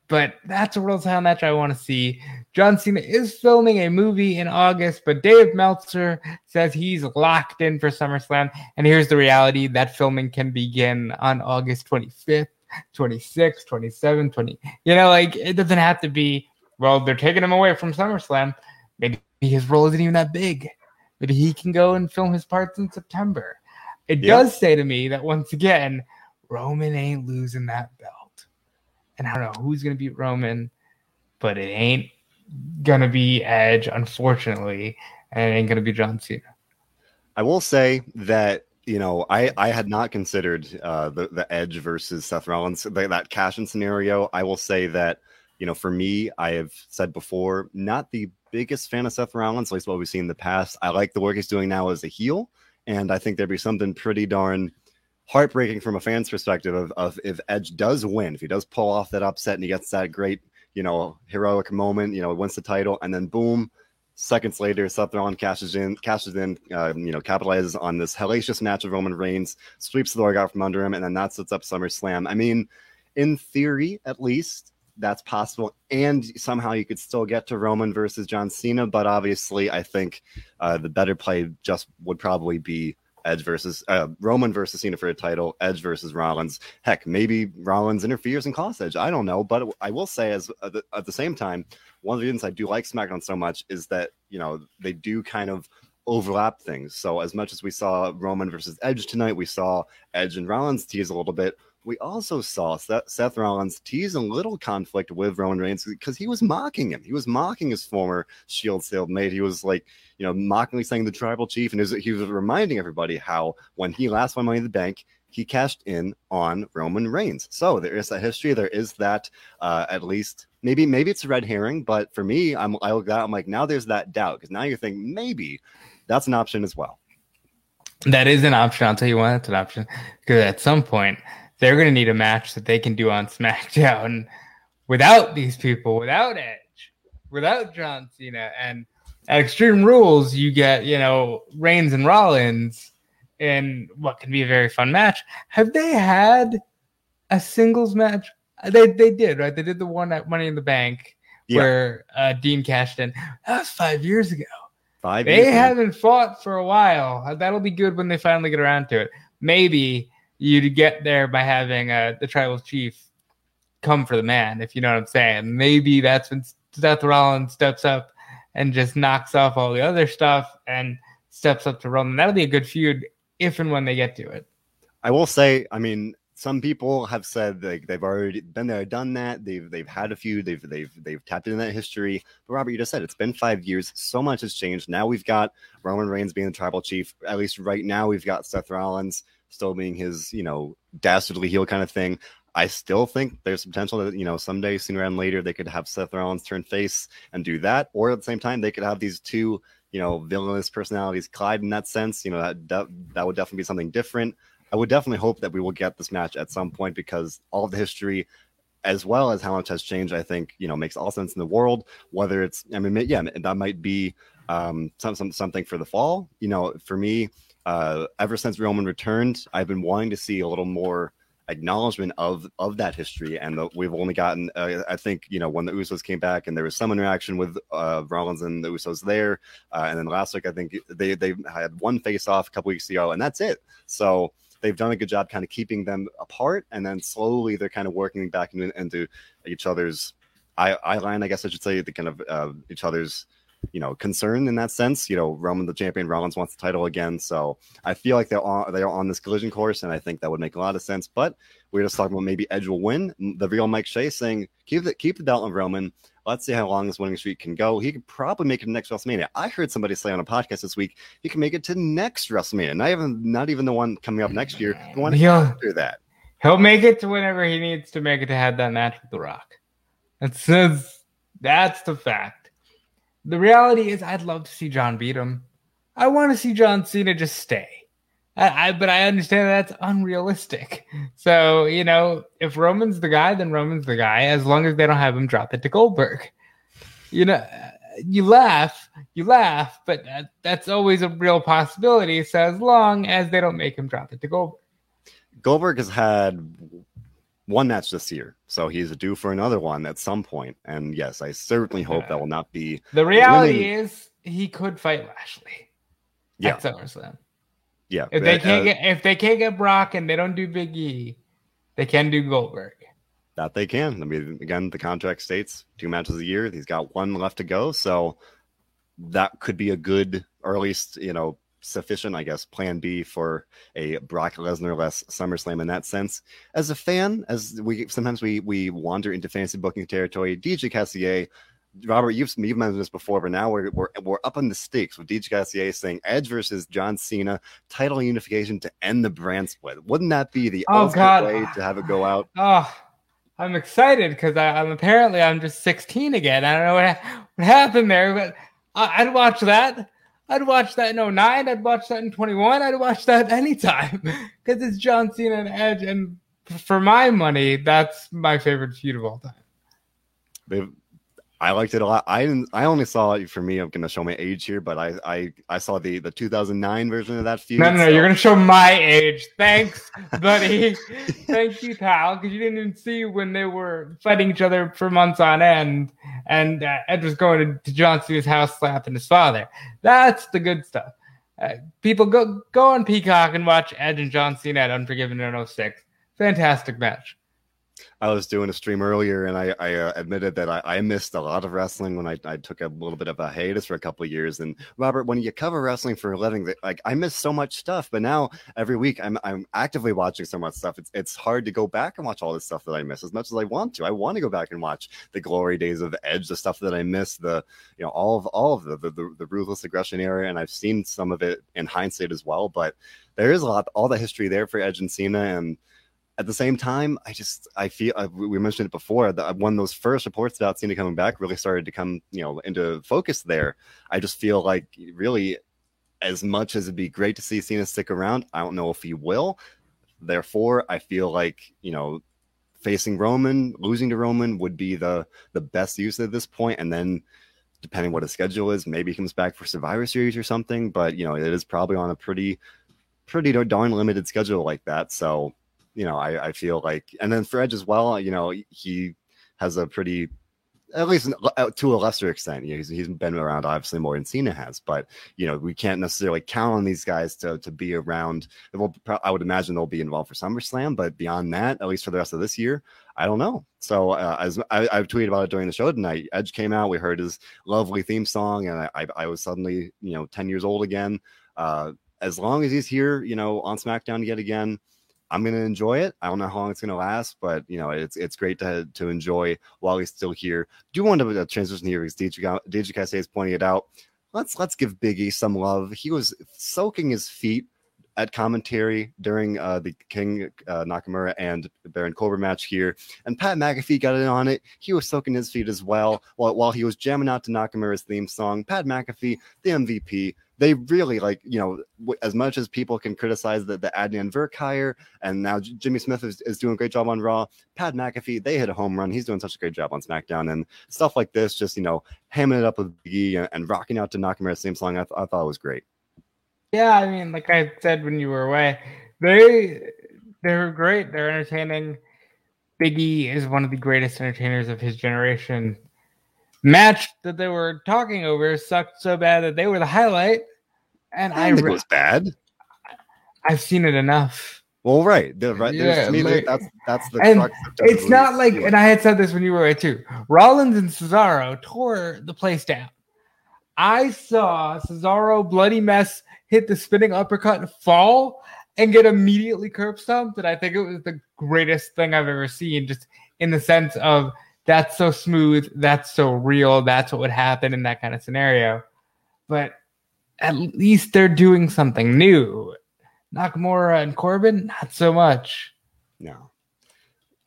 [SPEAKER 2] But that's a world title match I want to see. John Cena is filming a movie in August, but Dave Meltzer says he's locked in for SummerSlam. And here's the reality that filming can begin on August 25th. 26, 27, 20. You know, like it doesn't have to be well, they're taking him away from SummerSlam. Maybe his role isn't even that big. Maybe he can go and film his parts in September. It yep. does say to me that once again, Roman ain't losing that belt. And I don't know who's going to beat Roman, but it ain't going to be Edge, unfortunately, and it ain't going to be John Cena.
[SPEAKER 1] I will say that you know, I I had not considered uh, the the Edge versus Seth Rollins that, that cash in scenario. I will say that you know, for me, I have said before, not the biggest fan of Seth Rollins, at least what we've seen in the past. I like the work he's doing now as a heel, and I think there'd be something pretty darn heartbreaking from a fan's perspective of, of if Edge does win, if he does pull off that upset and he gets that great, you know, heroic moment, you know, wins the title, and then boom, seconds later, Seth Rollins cashes in, cashes in, uh, you know, capitalizes on this hellacious match of Roman Reigns, sweeps the rug out from under him, and then that sets up SummerSlam. I mean, in theory, at least, that's possible. And somehow you could still get to Roman versus John Cena, but obviously, I think uh, the better play just would probably be Edge versus uh, Roman versus Cena for a title, Edge versus Rollins. Heck, maybe Rollins interferes and costs Edge. I don't know, but I will say, as the, at the same time, one of the reasons I do like SmackDown so much is that you know they do kind of overlap things. So as much as we saw Roman versus Edge tonight, we saw Edge and Rollins tease a little bit we also saw Seth Rollins tease a little conflict with Roman Reigns because he was mocking him. He was mocking his former Shield mate. He was like, you know, mockingly saying the tribal chief, and he was, he was reminding everybody how when he last won Money in the Bank, he cashed in on Roman Reigns. So there is that history. There is that uh, at least maybe maybe it's a red herring, but for me, I'm I look at I'm like now there's that doubt because now you're thinking maybe that's an option as well.
[SPEAKER 2] That is an option. I'll tell you why that's an option because at some point they're going to need a match that they can do on SmackDown without these people, without Edge, without John Cena. And at Extreme Rules, you get, you know, Reigns and Rollins in what can be a very fun match. Have they had a singles match? They they did right. They did the one at Money in the Bank
[SPEAKER 1] Yeah.
[SPEAKER 2] where uh, Dean cashed in. That was five years ago.
[SPEAKER 1] Five
[SPEAKER 2] They
[SPEAKER 1] years,
[SPEAKER 2] haven't fought for a while. Uh, That'll be good when they finally get around to it. Maybe you'd get there by having uh, the tribal chief come for the man, if you know what I'm saying. Maybe that's when Seth Rollins steps up and just knocks off all the other stuff and steps up to Roman. That'll be a good feud if and when they get to it.
[SPEAKER 1] I will say, I mean, some people have said like they've already been there, done that. They've they've had a few. They've they've they've tapped into that history. But Robert, you just said it's been five years. So much has changed. Now we've got Roman Reigns being the tribal chief. At least right now, we've got Seth Rollins still being his you know dastardly heel kind of thing. I still think there's potential that you know someday, sooner than later, they could have Seth Rollins turn face and do that, or at the same time, they could have these two you know villainous personalities collide in that sense. You know that that, that would definitely be something different. I would definitely hope that we will get this match at some point because all the history, as well as how much has changed, I think you know makes all sense in the world. Whether it's, I mean, yeah, that might be um, some, some something for the fall. You know, for me, uh, ever since Roman returned, I've been wanting to see a little more acknowledgement of of that history and the, we've only gotten uh, i think you know when the usos came back and there was some interaction with uh rollins and the usos there uh, and then last week i think they they had one face off a couple weeks ago and that's it so they've done a good job kind of keeping them apart and then slowly they're kind of working back into, into each other's eye, eye line i guess i should say the kind of uh, each other's you know concern in that sense. You know roman the champion rollins wants the title again so i feel like they're on they're on this collision course and i think that would make a lot of sense but we are just talking about maybe edge will win. The real mike shea saying keep the keep the belt on roman let's see how long this winning streak can go he could probably make it to next wrestlemania i heard somebody say on a podcast this week he can make it to next wrestlemania not even not even the one coming up next year the one
[SPEAKER 2] He'll-
[SPEAKER 1] after that
[SPEAKER 2] He'll make it to whenever he needs to make it to have that match with The Rock. That's that's, that's the fact. The reality is, I'd love to see John beat him. I want to see John Cena just stay. I, I but I understand that's unrealistic. So you know, if Roman's the guy, then Roman's the guy. As long as they don't have him drop it to Goldberg. You know, you laugh, you laugh, but that, that's always a real possibility. So as long as they don't make him drop it to Goldberg.
[SPEAKER 1] Goldberg has had one match this year, so he's due for another one at some point. And yes, I certainly hope that will not be.
[SPEAKER 2] The reality
[SPEAKER 1] Winning-
[SPEAKER 2] is he could fight Lashley.
[SPEAKER 1] Yeah,
[SPEAKER 2] At SummerSlam.
[SPEAKER 1] Yeah.
[SPEAKER 2] If they
[SPEAKER 1] uh,
[SPEAKER 2] can't get if they can't get Brock and they don't do Big E, they can do Goldberg.
[SPEAKER 1] that they can. I mean, again, the contract states two matches a year. He's got one left to go, so that could be a good, or at least you know, sufficient, I guess, plan B for a Brock Lesnar less SummerSlam in that sense. As a fan, as we sometimes we we wander into fantasy booking territory, DJ Cassier. Robert, you've, you've mentioned this before, but now we're, we're we're up on the stakes with DJ Cassier saying Edge versus John Cena title unification to end the brand split. Wouldn't that be the
[SPEAKER 2] Oh,
[SPEAKER 1] ultimate
[SPEAKER 2] God.
[SPEAKER 1] way to have it go out?
[SPEAKER 2] Oh, I'm excited because I'm apparently I'm just 16 again. I don't know what, what happened there, but I, I'd watch that. I'd watch that in 09. I'd watch that in 21. I'd watch that anytime because it's John Cena and Edge. And for my money, that's my favorite feud of all time.
[SPEAKER 1] They've, I liked it a lot. I didn't. I only saw it for me. I'm gonna show my age here, but I I, I saw the the 2009 version of that feud.
[SPEAKER 2] No, no, no.
[SPEAKER 1] so-
[SPEAKER 2] You're going to show my age. Thanks, buddy. Thank you, pal. Because you didn't even see when they were fighting each other for months on end. And uh, Ed was going to, to John Cena's house slapping his father. That's the good stuff. Uh, people go go on Peacock and watch Edge and John Cena at Unforgiven in 06. Fantastic match.
[SPEAKER 1] I was doing a stream earlier, and I, I uh, admitted that I, I missed a lot of wrestling when I, I took a little bit of a hiatus for a couple of years. And Robert, when you cover wrestling for a living, like I miss so much stuff. But now every week I'm I'm actively watching so much stuff. It's it's hard to go back and watch all this stuff that I miss as much as I want to. I want to go back and watch the glory days of Edge, the stuff that I missed, the you know all of all of the the, the, the ruthless aggression era, and I've seen some of it in hindsight as well. But there is a lot, all the history there for Edge and Cena, and at the same time, I just I feel uh, we mentioned it before that when those first reports about Cena coming back really started to come you know into focus there. I just feel like really, as much as it'd be great to see Cena stick around, I don't know if he will. Therefore, I feel like you know facing Roman, losing to Roman would be the the best use at this point, and then depending what his schedule is, maybe he comes back for Survivor Series or something. But you know, it is probably on a pretty pretty darn limited schedule like that. So you know, I, I feel like, and then for Edge as well, you know, he has a pretty at least uh, to a lesser extent. You know, he's, he's been around obviously more than Cena has, but you know, we can't necessarily count on these guys to to be around. Will, I would imagine they'll be involved for SummerSlam, but beyond that, at least for the rest of this year, I don't know. So uh, as I, have tweeted about it during the show tonight, Edge came out, we heard his lovely theme song, and I, I, was suddenly you know ten years old again. Uh, as long as he's here, you know, on SmackDown yet again, I'm gonna enjoy it. I don't know how long it's gonna last, but you know, it's it's great to to enjoy while he's still here. Do you want to uh, transition here because DJ, DJ is pointing it out. Let's let's give Biggie some love. He was soaking his feet at commentary during uh, the King uh, Nakamura and Baron Corbin match here, and Pat McAfee got in on it. He was soaking his feet as well while while he was jamming out to Nakamura's theme song. Pat McAfee, the MVP, they really like you know as much as people can criticize the, the Adnan Virk hire and now Jimmy Smith is, is doing a great job on Raw. Pat McAfee they hit a home run. He's doing such a great job on SmackDown and stuff like this. Just you know hamming it up with Biggie and, and rocking out to Nakamura's same song. I, th- I thought it was great.
[SPEAKER 2] Yeah, I mean, like I said when you were away, they they're great. They're entertaining. Biggie is one of the greatest entertainers of his generation match that they were talking over sucked so bad that they were the highlight. And I,
[SPEAKER 1] I think it was bad.
[SPEAKER 2] I've seen it enough.
[SPEAKER 1] Well, right, the, right. Yeah, me, like, that's that's the.
[SPEAKER 2] And it's not like, and I had said this when you were away too. Rollins and Cesaro tore the place down. I saw Cesaro bloody mess hit the spinning uppercut and fall and get immediately curb stomped. And I think it was the greatest thing I've ever seen, just in the sense of that's so smooth, that's so real, that's what would happen in that kind of scenario. But at least they're doing something new. Nakamura and Corbin, not so much.
[SPEAKER 1] No.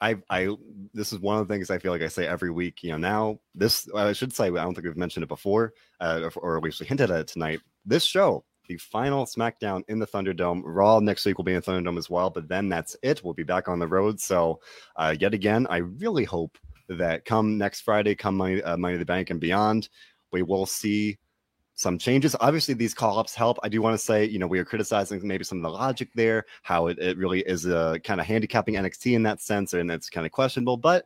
[SPEAKER 1] I I this is one of the things I feel like I say every week. You know, now this I should say I don't think we've mentioned it before, uh, or, we hinted at it tonight. This show, the final SmackDown in the Thunderdome. Raw next week will be in Thunderdome as well, but then that's it. We'll be back on the road. So, uh, yet again, I really hope that come next Friday, come Money, uh, Money the Bank and beyond, we will see some changes. Obviously, these call ups help. I do want to say, you know, we are criticizing maybe some of the logic there, how it, it really is a uh, kind of handicapping NXT in that sense, and it's kind of questionable. But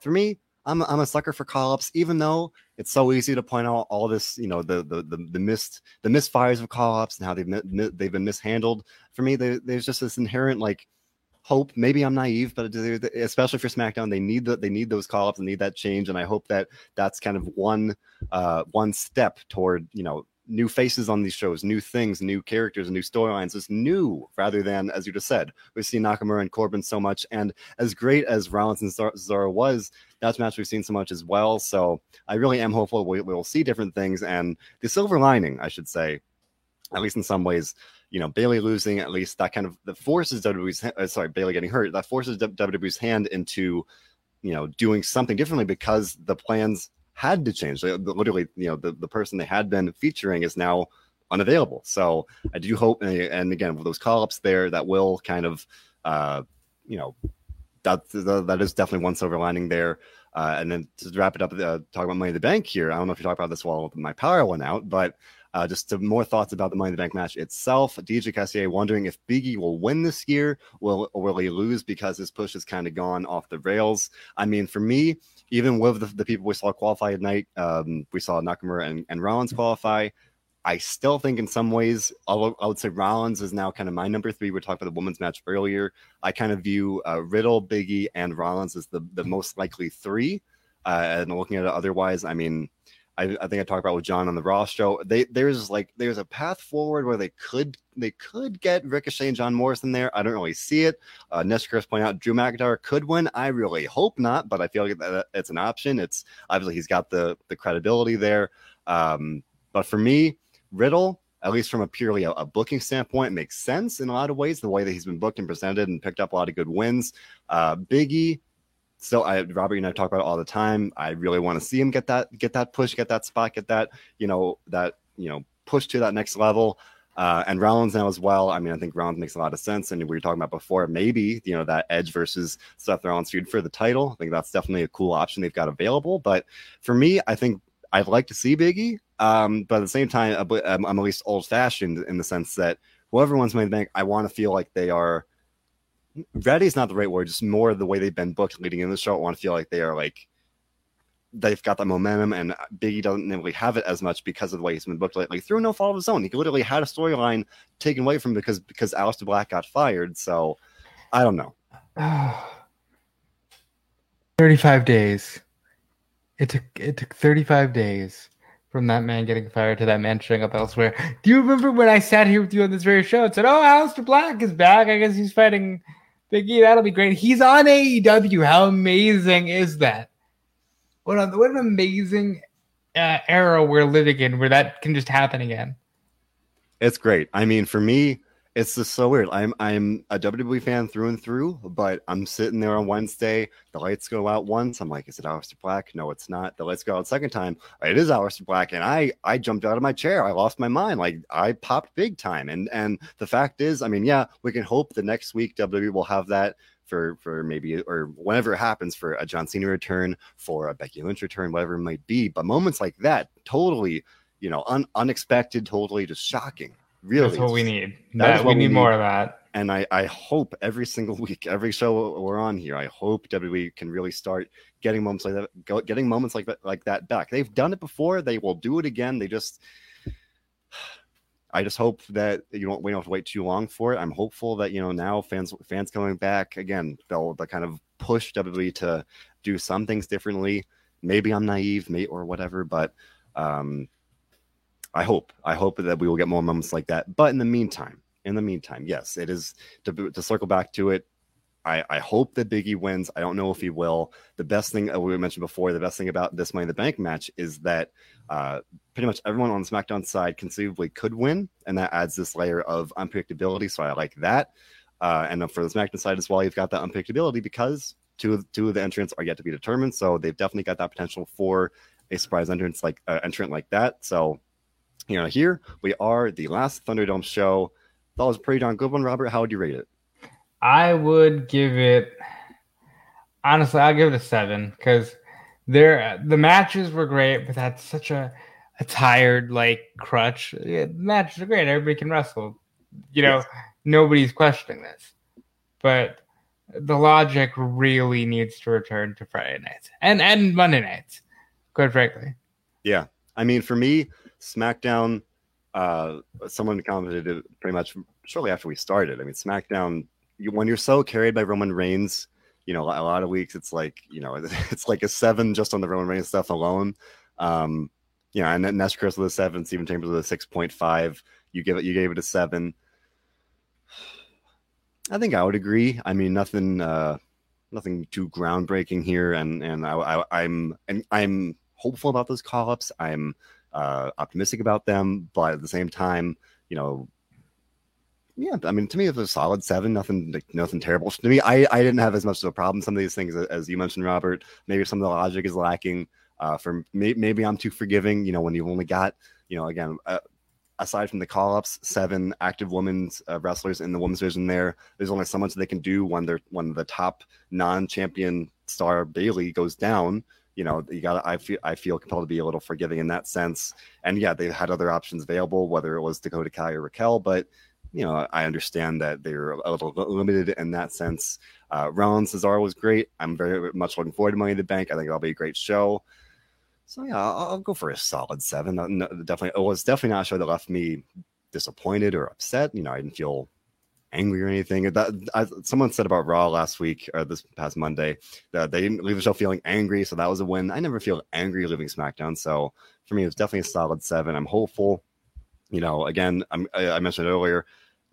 [SPEAKER 1] for me, I'm I'm a sucker for call ups, even though it's so easy to point out all this, you know, the the the, the missed the misfires of call ups and how they've they've been mishandled. For me, there's just this inherent like hope. Maybe I'm naive, but especially for SmackDown, they need that they need those call ups and need that change. And I hope that that's kind of one uh, one step toward you know new faces on these shows, new things, new characters, new storylines. It's new rather than, as you just said, we've seen Nakamura and Corbin so much. And as great as Rollins and Cesaro was, that's match we've seen so much as well. So I really am hopeful we, will see different things. And the silver lining, I should say, at least in some ways, you know, Bayley losing at least that kind of the forces WWE's uh, sorry Bayley getting hurt that forces WWE's hand into you know doing something differently because the plans had to change. Literally, you know, the, the person they had been featuring is now unavailable. So I do hope, and again, with those call ups there, that will kind of, uh, you know, that that is definitely one silver lining there. Uh, and then to wrap it up, uh, talk about Money in the Bank here. I don't know if you talked about this while my power went out, but uh, just to more thoughts about the Money in the Bank match itself. DJ Cassier wondering if Biggie will win this year, will or will he lose because his push has kind of gone off the rails. I mean, for me, even with the, the people we saw qualify at night, um, we saw Nakamura and, and Rollins qualify. I still think in some ways, I would say Rollins is now kind of my number three. We talked about the women's match earlier. I kind of view uh, Riddle, Biggie, and Rollins as the, the most likely three. Uh, and looking at it otherwise, I mean, I, I, think I talked about with John on the Raw show. They there's like there's a path forward where they could they could get Ricochet and John Morrison there. I don't really see it. Uh, Neshkris point out Drew McIntyre could win. I really hope not, but I feel like that it's an option. It's obviously he's got the the credibility there. Um, but for me, Riddle, at least from a purely a, a, booking standpoint, makes sense in a lot of ways. The way that he's been booked and presented and picked up a lot of good wins. Uh, Biggie so I Robert and I talk about it all the time. I really want to see him get that get that push, get that spot, get that you know that you know push to that next level. Uh, and Rollins now as well. I mean, I think Rollins makes a lot of sense. And we were talking about before, maybe you know that Edge versus Seth Rollins feud for the title. I think that's definitely a cool option they've got available. But for me, I think I'd like to see Biggie. Um, but at the same time, I'm, I'm at least old fashioned in the sense that whoever wants my bank, I want to feel like they are ready is not the right word, just more the way they've been booked leading in the show. I want to feel like they are like they've got the momentum, and Biggie doesn't really have it as much because of the way he's been booked lately. Through no fault of his own, he literally had a storyline taken away from him because because Aleister Black got fired. So I don't know.
[SPEAKER 2] 35 days. It took it took 35 days from that man getting fired to that man showing up elsewhere. Do you remember when I sat here with you on this very show and said, "Oh, Aleister Black is back. I guess he's fighting Biggie. That'll be great." He's on AEW. How amazing is that? What an, what an amazing uh, era we're living in, where that can just happen again.
[SPEAKER 1] It's great. I mean, for me, it's just so weird. I'm I'm a WWE fan through and through, but I'm sitting there on Wednesday. The lights go out once. I'm like, is it Aleister Black? No, it's not. The lights go out second time. It is Aleister Black, and I I jumped out of my chair. I lost my mind. Like I popped big time. And and the fact is, I mean, yeah, we can hope the next week WWE will have that for for maybe or whenever it happens for a John Cena return, for a Becky Lynch return, whatever it might be. But moments like that, totally, you know, un, unexpected, totally just shocking Really,
[SPEAKER 2] that's what we need. That, that we, need, need more of that.
[SPEAKER 1] And I, I hope every single week, every show we're on here, I hope WWE can really start getting moments like that, getting moments like that, like that back. They've done it before. They will do it again. They just, I just hope that you don't we don't have to wait too long for it. I'm hopeful that you know now fans fans coming back again, they'll, they'll kind of push WWE to do some things differently. Maybe I'm naive, may or whatever, but um, I hope. I hope that we will get more moments like that. But in the meantime, in the meantime, yes, it is to, to circle back to it. I, I hope that Biggie wins. I don't know if he will. The best thing uh, we mentioned before, the best thing about this Money in the Bank match is that uh, pretty much everyone on the SmackDown side conceivably could win, and that adds this layer of unpredictability. So I like that. Uh, and for the SmackDown side as well, you've got that unpredictability because two of, two of the entrants are yet to be determined. So they've definitely got that potential for a surprise entrance like uh, entrant like that. So you know, here we are, the last Thunderdome show. That was a pretty darn good one, Robert. How would you rate it?
[SPEAKER 2] I would give it honestly, I'll give it a seven because there the matches were great, but that's such a a tired like crutch. Yeah, the matches are great. Everybody can wrestle. You know, yes. nobody's questioning this. But the logic really needs to return to Friday nights and and Monday nights, quite frankly.
[SPEAKER 1] Yeah. I mean, for me, SmackDown, uh, someone commented it pretty much shortly after we started. I mean, SmackDown, you, when you're so carried by Roman Reigns, you know, a lot of weeks it's like, you know, it's like a seven just on the Roman Reigns stuff alone. Um, you know, and then Nesh Chris with a seven, Stephen Chambers with a six point five. You give it, you gave it a seven. I think I would agree. I mean, nothing, uh, nothing too groundbreaking here, and and I, I I'm and I'm hopeful about those call ups. I'm uh, optimistic about them, but at the same time, you know, yeah, I mean, to me, it was a solid seven. Nothing, like, nothing terrible. To me, I, I didn't have as much of a problem. Some of these things, as you mentioned, Robert, maybe some of the logic is lacking. Uh, for maybe I'm too forgiving. You know, when you've only got, you know, again, uh, aside from the call ups, seven active women's uh, wrestlers in the women's division. There, there's only so much they can do when they're when the top non-champion star Bayley goes down you know, you got I feel I feel compelled to be a little forgiving in that sense. And yeah, they had other options available, whether it was Dakota Kai or Raquel, but you know, I understand that they're a little limited in that sense. Uh, Rollins Cesaro was great. I'm very much looking forward to Money in the Bank. I think it'll be a great show. So yeah, I'll, I'll go for a solid seven. No, definitely, it was definitely not a show that left me disappointed or upset. You know, I didn't feel angry or anything. That I, someone said about Raw last week or this past Monday that they didn't leave the show feeling angry, so that was a win. I never feel angry leaving SmackDown, so for me, it was definitely a solid seven. I'm hopeful. You know, again, I'm, I mentioned earlier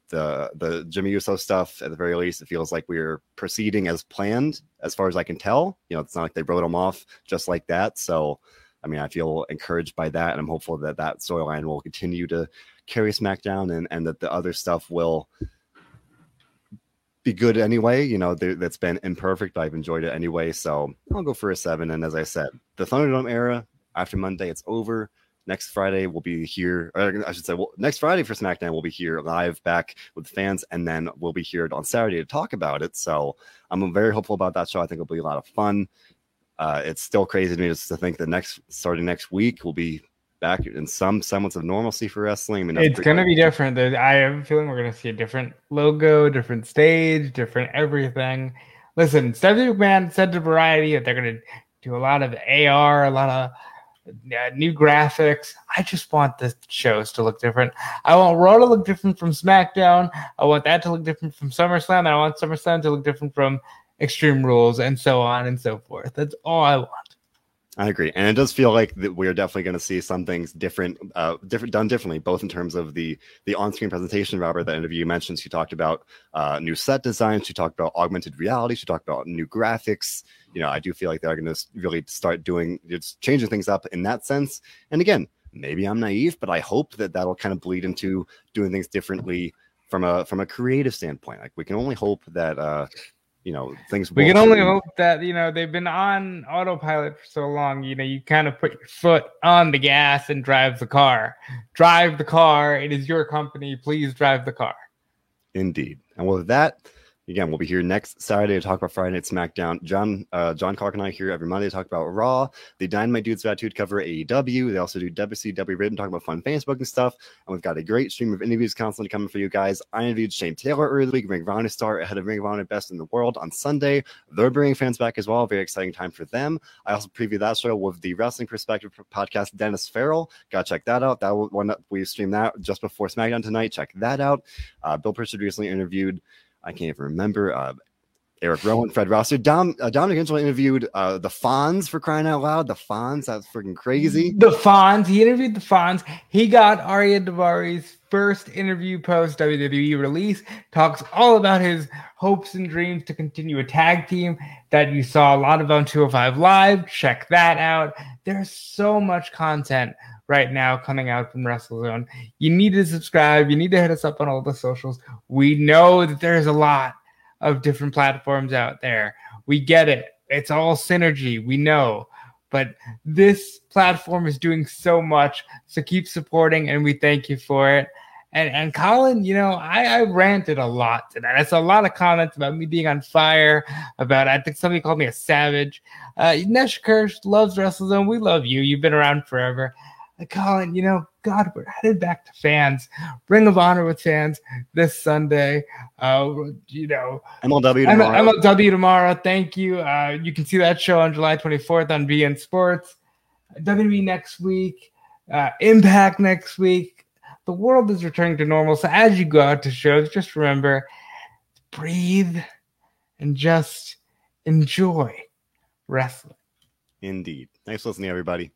[SPEAKER 1] the the Jimmy Uso stuff. At the very least, it feels like we're proceeding as planned, as far as I can tell. You know, it's not like they wrote him off just like that. So. I mean, I feel encouraged by that, and I'm hopeful that that storyline will continue to carry SmackDown, and and that the other stuff will be good anyway. You know, that's been imperfect, but I've enjoyed it anyway. So I'll go for a seven. And as I said, the Thunderdome era after Monday, it's over. Next Friday we'll be here. I should say, well, next Friday for SmackDown we'll be here live back with fans, and then we'll be here on Saturday to talk about it. So I'm very hopeful about that show. I think it'll be a lot of fun. Uh, it's still crazy to me just to think that next starting next week will be back in some semblance of normalcy for wrestling. I mean,
[SPEAKER 2] it's going to be different. I have a feeling we're going to see a different logo, different stage, different everything. Listen, Stephanie McMahon said to Variety that they're going to do a lot of AR, a lot of uh, new graphics. I just want the shows to look different. I want Raw to look different from SmackDown. I want that to look different from SummerSlam. I want SummerSlam to look different from Extreme Rules and so on and so forth. That's all I want.
[SPEAKER 1] I agree, and it does feel like that we're definitely going to see some things different, uh, different done differently, both in terms of the the on-screen presentation. Robert, that interview you mentioned, she talked about uh, new set design, she talked about augmented reality, she talked about new graphics. You know, I do feel like they're going to really start doing, it's changing things up in that sense. And again, maybe I'm naive, but I hope that that'll kind of bleed into doing things differently from a from a creative standpoint. Like we can only hope that uh, you know things
[SPEAKER 2] we can only hope that you know they've been on autopilot for so long. You know you kind of put your foot on the gas and drive the car. Drive the car. It is your company. Please drive the car.
[SPEAKER 1] Indeed. And with that Again, we'll be here next Saturday to talk about Friday Night SmackDown. John uh, John Clark and I here every Monday to talk about Raw. The Dynamite Dudes of Attitude cover AEW. They also do WCW Written, talk about fun fans book and stuff. And we've got a great stream of interviews constantly coming for you guys. I interviewed Shane Taylor earlier the week, Ring Honor star, ahead of Ring Honor Best in the World on Sunday. They're bringing fans back as well. Very exciting time for them. I also previewed that show with the Wrestling Perspective podcast, Dennis Farrell. Gotta check that out. That one we streamed that just before SmackDown tonight. Check that out. Uh, Bill Pritchard recently interviewed I can't even remember. Uh, Eric Rowan, Fred Rosser. Dom, uh, Dominic Angelo interviewed uh, the Fonz for crying out loud. The Fonz, that's freaking crazy.
[SPEAKER 2] The Fonz. He interviewed the Fonz. He got Ariya Daivari's first interview post WWE release. Talks all about his hopes and dreams to continue a tag team that you saw a lot of on 205 Live. Check that out. There's so much content right now coming out from WrestleZone. You need to subscribe. You need to hit us up on all the socials. We know that there's a lot of different platforms out there. We get it. It's all synergy. We know. But this platform is doing so much. So keep supporting and we thank you for it. And and Colin, you know, I, I ranted a lot today. I saw a lot of comments about me being on fire, about I think somebody called me a savage. Uh Nesh Kirsch loves WrestleZone. We love you. You've been around forever. Colin, you know, God, we're headed back to fans. Ring of Honor with fans this Sunday. Uh, you know,
[SPEAKER 1] MLW tomorrow.
[SPEAKER 2] MLW tomorrow. Thank you. Uh, you can see that show on July 24th on beIN Sports. WWE next week. Uh, Impact next week. The world is returning to normal. So as you go out to shows, just remember, breathe and just enjoy wrestling.
[SPEAKER 1] Indeed. Thanks for listening, everybody.